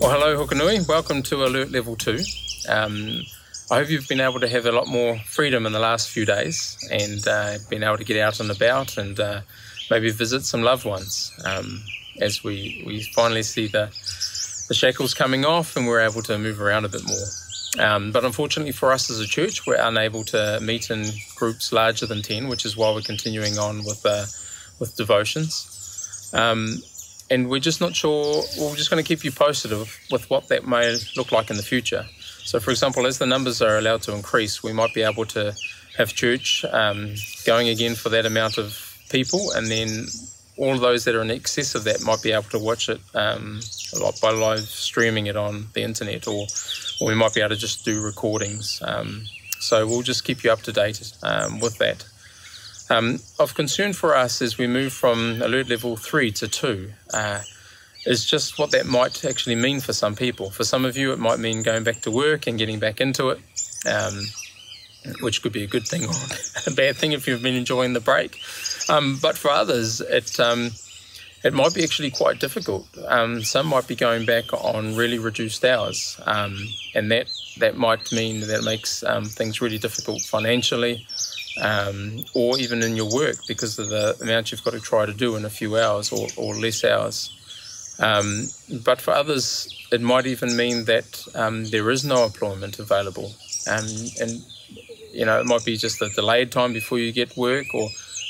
Well, hello, Hukanui. Welcome to Alert Level 2. Um, I hope you've been able to have a lot more freedom in the last few days and uh, been able to get out and about and uh, maybe visit some loved ones um, as we, we finally see the, the shackles coming off and we're able to move around a bit more. Um, but unfortunately for us as a church, we're unable to meet in groups larger than 10, which is why we're continuing on with, uh, with devotions. Um, and we're just not sure, we're just going to keep you posted of, with what that may look like in the future. So, for example, as the numbers are allowed to increase, we might be able to have church um, going again for that amount of people, and then all those that are in excess of that might be able to watch it um, by live streaming it on the internet, or, or we might be able to just do recordings. Um, so we'll just keep you up to date um, with that. Um, of concern for us as we move from alert level three to two uh, is just what that might actually mean for some people. For some of you, it might mean going back to work and getting back into it, um, which could be a good thing or a bad thing if you've been enjoying the break. Um, but for others, it um, it might be actually quite difficult. Um, some might be going back on really reduced hours, um, and that that might mean that it makes things really difficult financially um, or even in your work because of the amount you've got to try to do in a few hours or, or less hours. Um, but for others, it might even mean that um, there is no employment available. Um, and, you know, it might be just a delayed time before you get work, or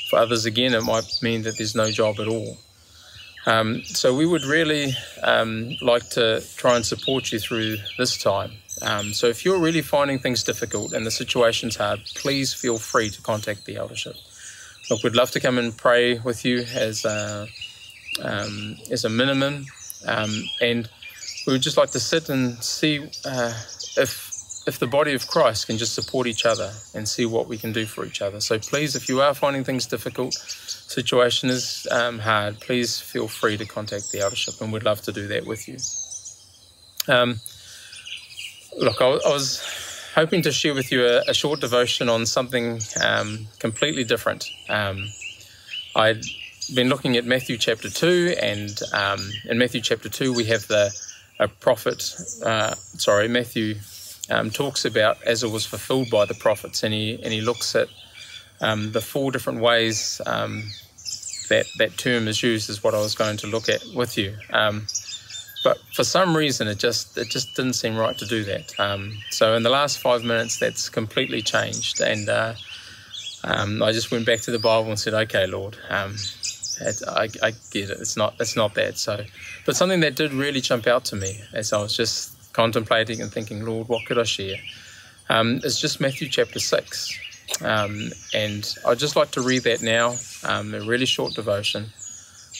for others, again, it might mean that there's no job at all. Um, so we would really um, like to try and support you through this time. Um, so if you're really finding things difficult and the situation's hard, please feel free to contact the eldership. Look, we'd love to come and pray with you as a, um, as a minimum, um, and we would just like to sit and see uh, if if the body of Christ can just support each other and see what we can do for each other. So please, if you are finding things difficult, situation is um, hard, please feel free to contact the eldership, and we'd love to do that with you. Um, look, I, I, was hoping to share with you a, a short devotion on something um, completely different. Um, I'd been looking at Matthew chapter 2, and um, in Matthew chapter 2, we have the prophet, uh, sorry, Matthew um, talks about as it was fulfilled by the prophets, and he, and he looks at um, the four different ways um, that that term is used is what I was going to look at with you. But for some reason, it just it just didn't seem right to do that. Um, so in the last five minutes, that's completely changed, and uh, um, I just went back to the Bible and said, "Okay, Lord, um, I, I, get it. It's not it's not that." So, but something that did really jump out to me as I was just contemplating and thinking, "Lord, what could I share?" Um, it's just Matthew chapter six, um, and I'd just like to read that now. Um, a really short devotion.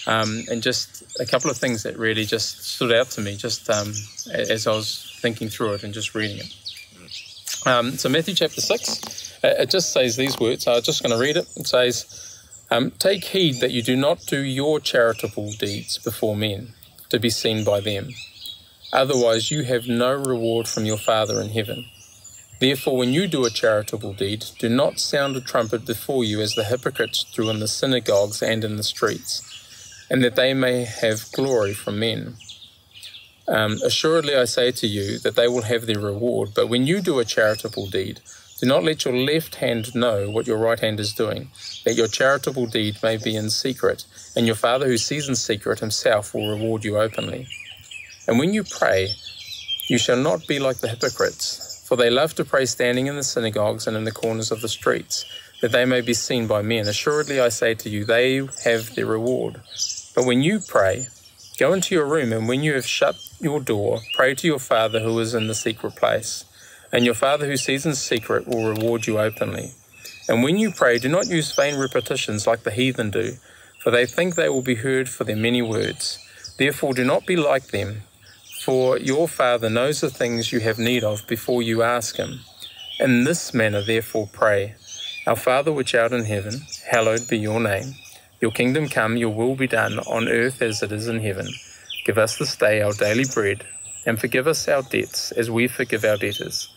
Um, and just a couple of things that really just stood out to me just um, as I was thinking through it and just reading it. Um, so, Matthew chapter 6, it just says these words. I'm just going to read it. It says, um, Take heed that you do not do your charitable deeds before men to be seen by them. Otherwise, you have no reward from your Father in heaven. Therefore, when you do a charitable deed, do not sound a trumpet before you as the hypocrites do in the synagogues and in the streets and that they may have glory from men. Um, assuredly, I say to you that they will have their reward. But when you do a charitable deed, do not let your left hand know what your right hand is doing, that your charitable deed may be in secret, and your Father who sees in secret himself will reward you openly. And when you pray, you shall not be like the hypocrites, for they love to pray standing in the synagogues and in the corners of the streets, that they may be seen by men. Assuredly, I say to you, they have their reward. But when you pray, go into your room, and when you have shut your door, pray to your Father who is in the secret place. And your Father who sees in secret will reward you openly. And when you pray, do not use vain repetitions like the heathen do, for they think they will be heard for their many words. Therefore, do not be like them, for your Father knows the things you have need of before you ask Him. In this manner, therefore, pray Our Father which art in heaven, hallowed be your name. Your kingdom come, your will be done, on earth as it is in heaven. Give us this day our daily bread, and forgive us our debts as we forgive our debtors.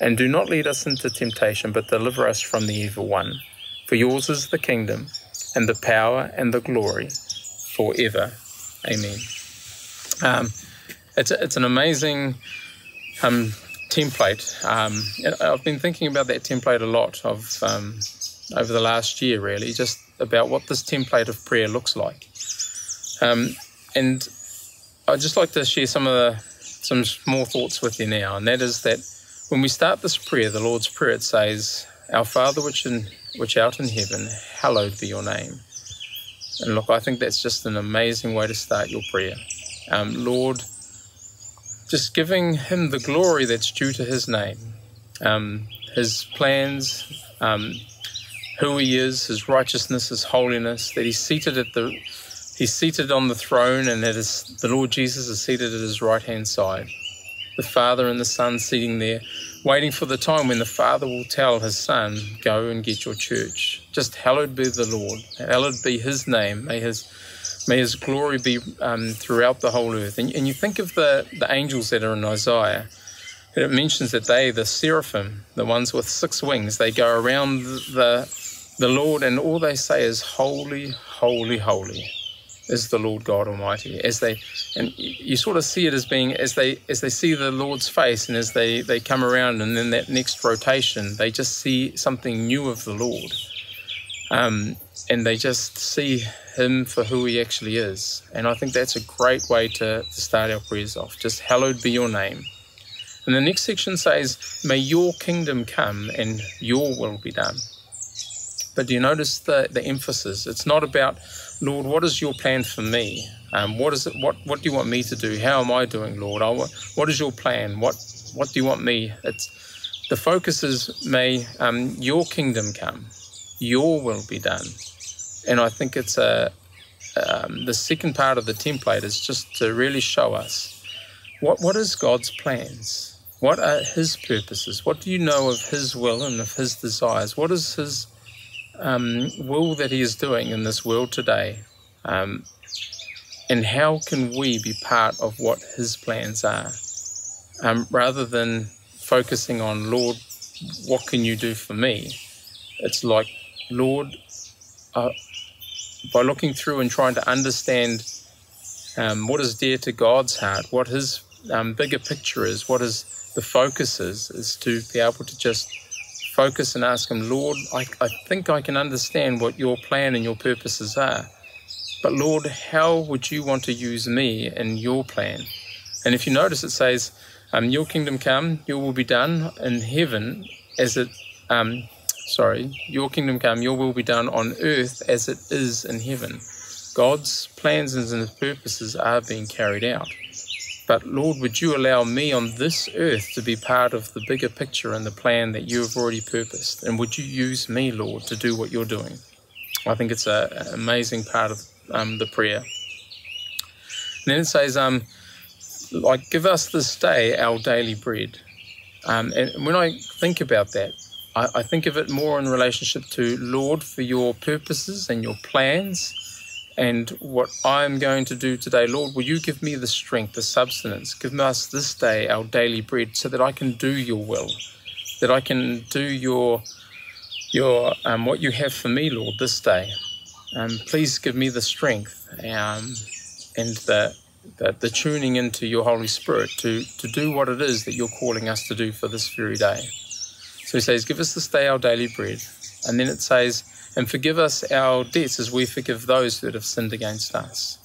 And do not lead us into temptation, but deliver us from the evil one. For yours is the kingdom, and the power, and the glory, forever. Amen. Um, it's a, it's an amazing um, template. Um, I've been thinking about that template a lot of um, over the last year, really, just about what this template of prayer looks like. Um, and I'd just like to share some of the some more thoughts with you now, and that is that when we start this prayer, the Lord's Prayer, it says, "Our Father which in which art in heaven, hallowed be your name." And look, I think that's just an amazing way to start your prayer. Um, Lord, just giving Him the glory that's due to His name, um, His plans, um, who He is, His righteousness, His holiness, that He's seated at the He's seated on the throne, and that is the Lord Jesus is seated at His right hand side. The Father and the Son sitting there, waiting for the time when the Father will tell His Son, "Go and get your church." Just hallowed be the Lord, hallowed be His name. May His May His glory be um, throughout the whole earth. And, and you think of the, the angels that are in Isaiah, it mentions that they, the seraphim, the ones with six wings, they go around the, the Lord and all they say is, Holy, holy, holy is the Lord God Almighty. As they, and you sort of see it as being as they as they see the Lord's face, and as they they come around, and then that next rotation, they just see something new of the Lord, um, and they just see Him for who He actually is. And I think that's a great way to, to start our prayers off. Just hallowed be Your name. And the next section says, May Your kingdom come and Your will be done. But do you notice the, the emphasis? It's not about Lord, what is your plan for me? Um, what is it? What What do you want me to do? How am I doing, Lord? I, what is your plan? What What do you want me? It's the focus is may um, your kingdom come, your will be done, and I think it's a um, the second part of the template is just to really show us what what is God's plans. What are His purposes? What do you know of His will and of His desires? What is His um, will that He is doing in this world today? Um, and how can we be part of what His plans are? Um, rather than focusing on, Lord, what can you do for me? It's like, Lord, uh, by looking through and trying to understand um, what is dear to God's heart, what His um, bigger picture is, what is the focus is, is to be able to just focus and ask Him, Lord, I, I think I can understand what your plan and your purposes are. But Lord, how would you want to use me in your plan? And if you notice, it says, um, Your kingdom come, your will be done in heaven as it, um, sorry, your kingdom come, your will be done on earth as it is in heaven. God's plans and his purposes are being carried out. But Lord, would you allow me on this earth to be part of the bigger picture and the plan that you have already purposed? And would you use me, Lord, to do what you're doing? I think it's a, an amazing part of um, the prayer. And then it says, um, like, give us this day our daily bread. Um, and when I think about that, I, I think of it more in relationship to Lord for your purposes and your plans and what I'm going to do today. Lord, will you give me the strength, the substance? Give us this day our daily bread so that I can do your will, that I can do your your um, what you have for me, Lord, this day. Um, please give me the strength um, and the, the the tuning into your Holy Spirit to to do what it is that you're calling us to do for this very day. So he says, Give us this day our daily bread. And then it says, and forgive us our debts as we forgive those that have sinned against us.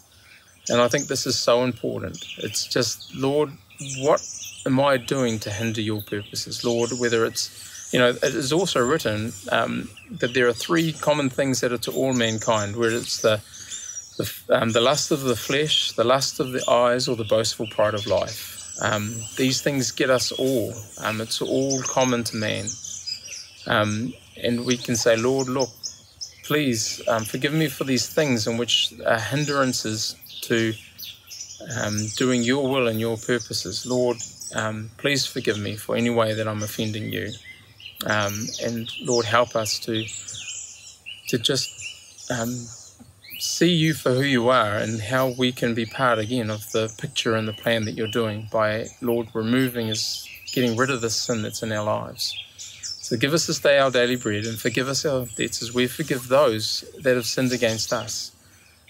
And I think this is so important. It's just, Lord, what am I doing to hinder your purposes, Lord? Whether it's, you know, it is also written um, that there are three common things that are to all mankind, where it's the the, um, the lust of the flesh, the lust of the eyes, or the boastful pride of life. Um, these things get us all. Um, it's all common to man. Um, and we can say, Lord, look, please um, forgive me for these things in which are hindrances to um, doing your will and your purposes. Lord, um, please forgive me for any way that I'm offending you. Um, and Lord, help us to, to just um, see you for who you are and how we can be part again of the picture and the plan that you're doing by, Lord, removing us, getting rid of the sin that's in our lives. So give us this day our daily bread, and forgive us our debts as we forgive those that have sinned against us.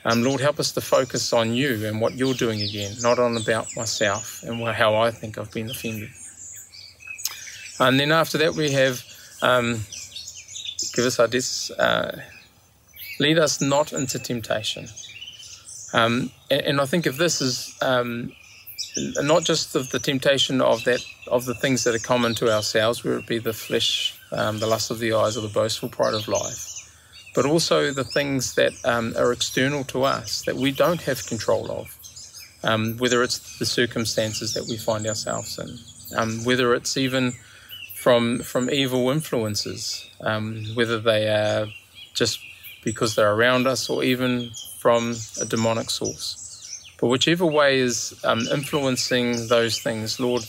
Um, Lord, help us to focus on you and what you're doing again, not on about myself and how I think I've been offended. And then after that, we have um, give us our debts, uh, lead us not into temptation. Um, and, and, I think if this is um, not just of the temptation of that of the things that are common to ourselves, whether it be the flesh, um, the lust of the eyes, or the boastful pride of life, but also the things that um, are external to us that we don't have control of, um, whether it's the circumstances that we find ourselves in, um, whether it's even from from evil influences, um, whether they are just because they're around us or even from a demonic source. But whichever way is um, influencing those things, Lord,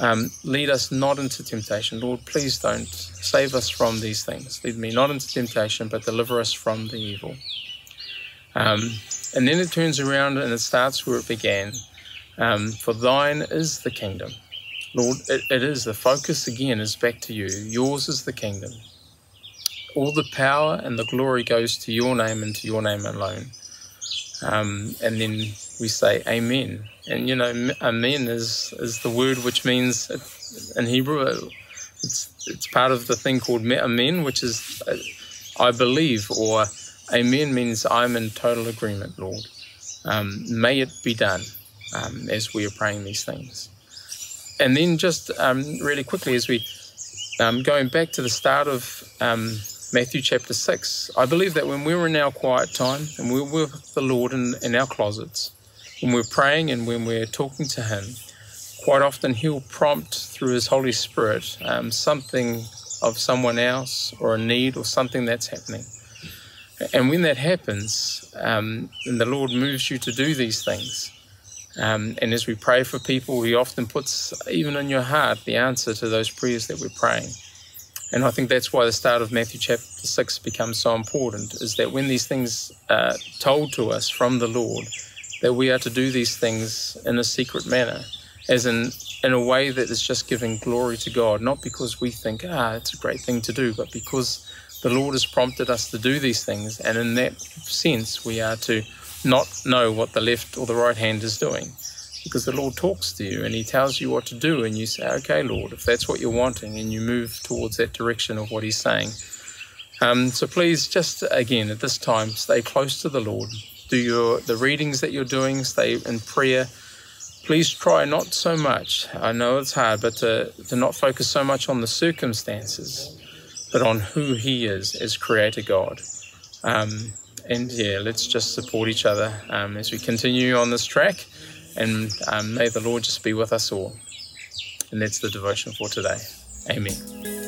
um, lead us not into temptation. Lord, please don't save us from these things. Lead me not into temptation, but deliver us from the evil. Um, and then it turns around and it starts where it began. Um, for thine is the kingdom. Lord, it, it is. The focus again is back to you. Yours is the kingdom. All the power and the glory goes to your name and to your name alone. Um, and then we say Amen. And you know, Amen is is the word which means in Hebrew. It's it's part of the thing called Amen, which is uh, I believe, or Amen means I'm in total agreement, Lord. Um, may it be done um, as we are praying these things. And then just um, really quickly, as we um, going back to the start of um, Matthew chapter 6. I believe that when we were in our quiet time and we were with the Lord in, in our closets, when we're praying and when we're talking to Him, quite often He'll prompt through His Holy Spirit um, something of someone else or a need or something that's happening. And when that happens, um, and the Lord moves you to do these things, um, and as we pray for people, He often puts even in your heart the answer to those prayers that we're praying. And I think that's why the start of Matthew chapter 6 becomes so important is that when these things are told to us from the Lord, that we are to do these things in a secret manner, as in in a way that is just giving glory to God, not because we think, ah, it's a great thing to do, but because the Lord has prompted us to do these things. And in that sense, we are to not know what the left or the right hand is doing because the Lord talks to you and He tells you what to do, and you say, Okay, Lord, if that's what you're wanting, and you move towards that direction of what He's saying. Um, so please, just again at this time, stay close to the Lord. Do your the readings that you're doing, stay in prayer. Please try not so much. I know it's hard, but to, to not focus so much on the circumstances, but on who He is as Creator God. Um, and yeah, let's just support each other um, as we continue on this track. And um, may the Lord just be with us all. And that's the devotion for today. Amen.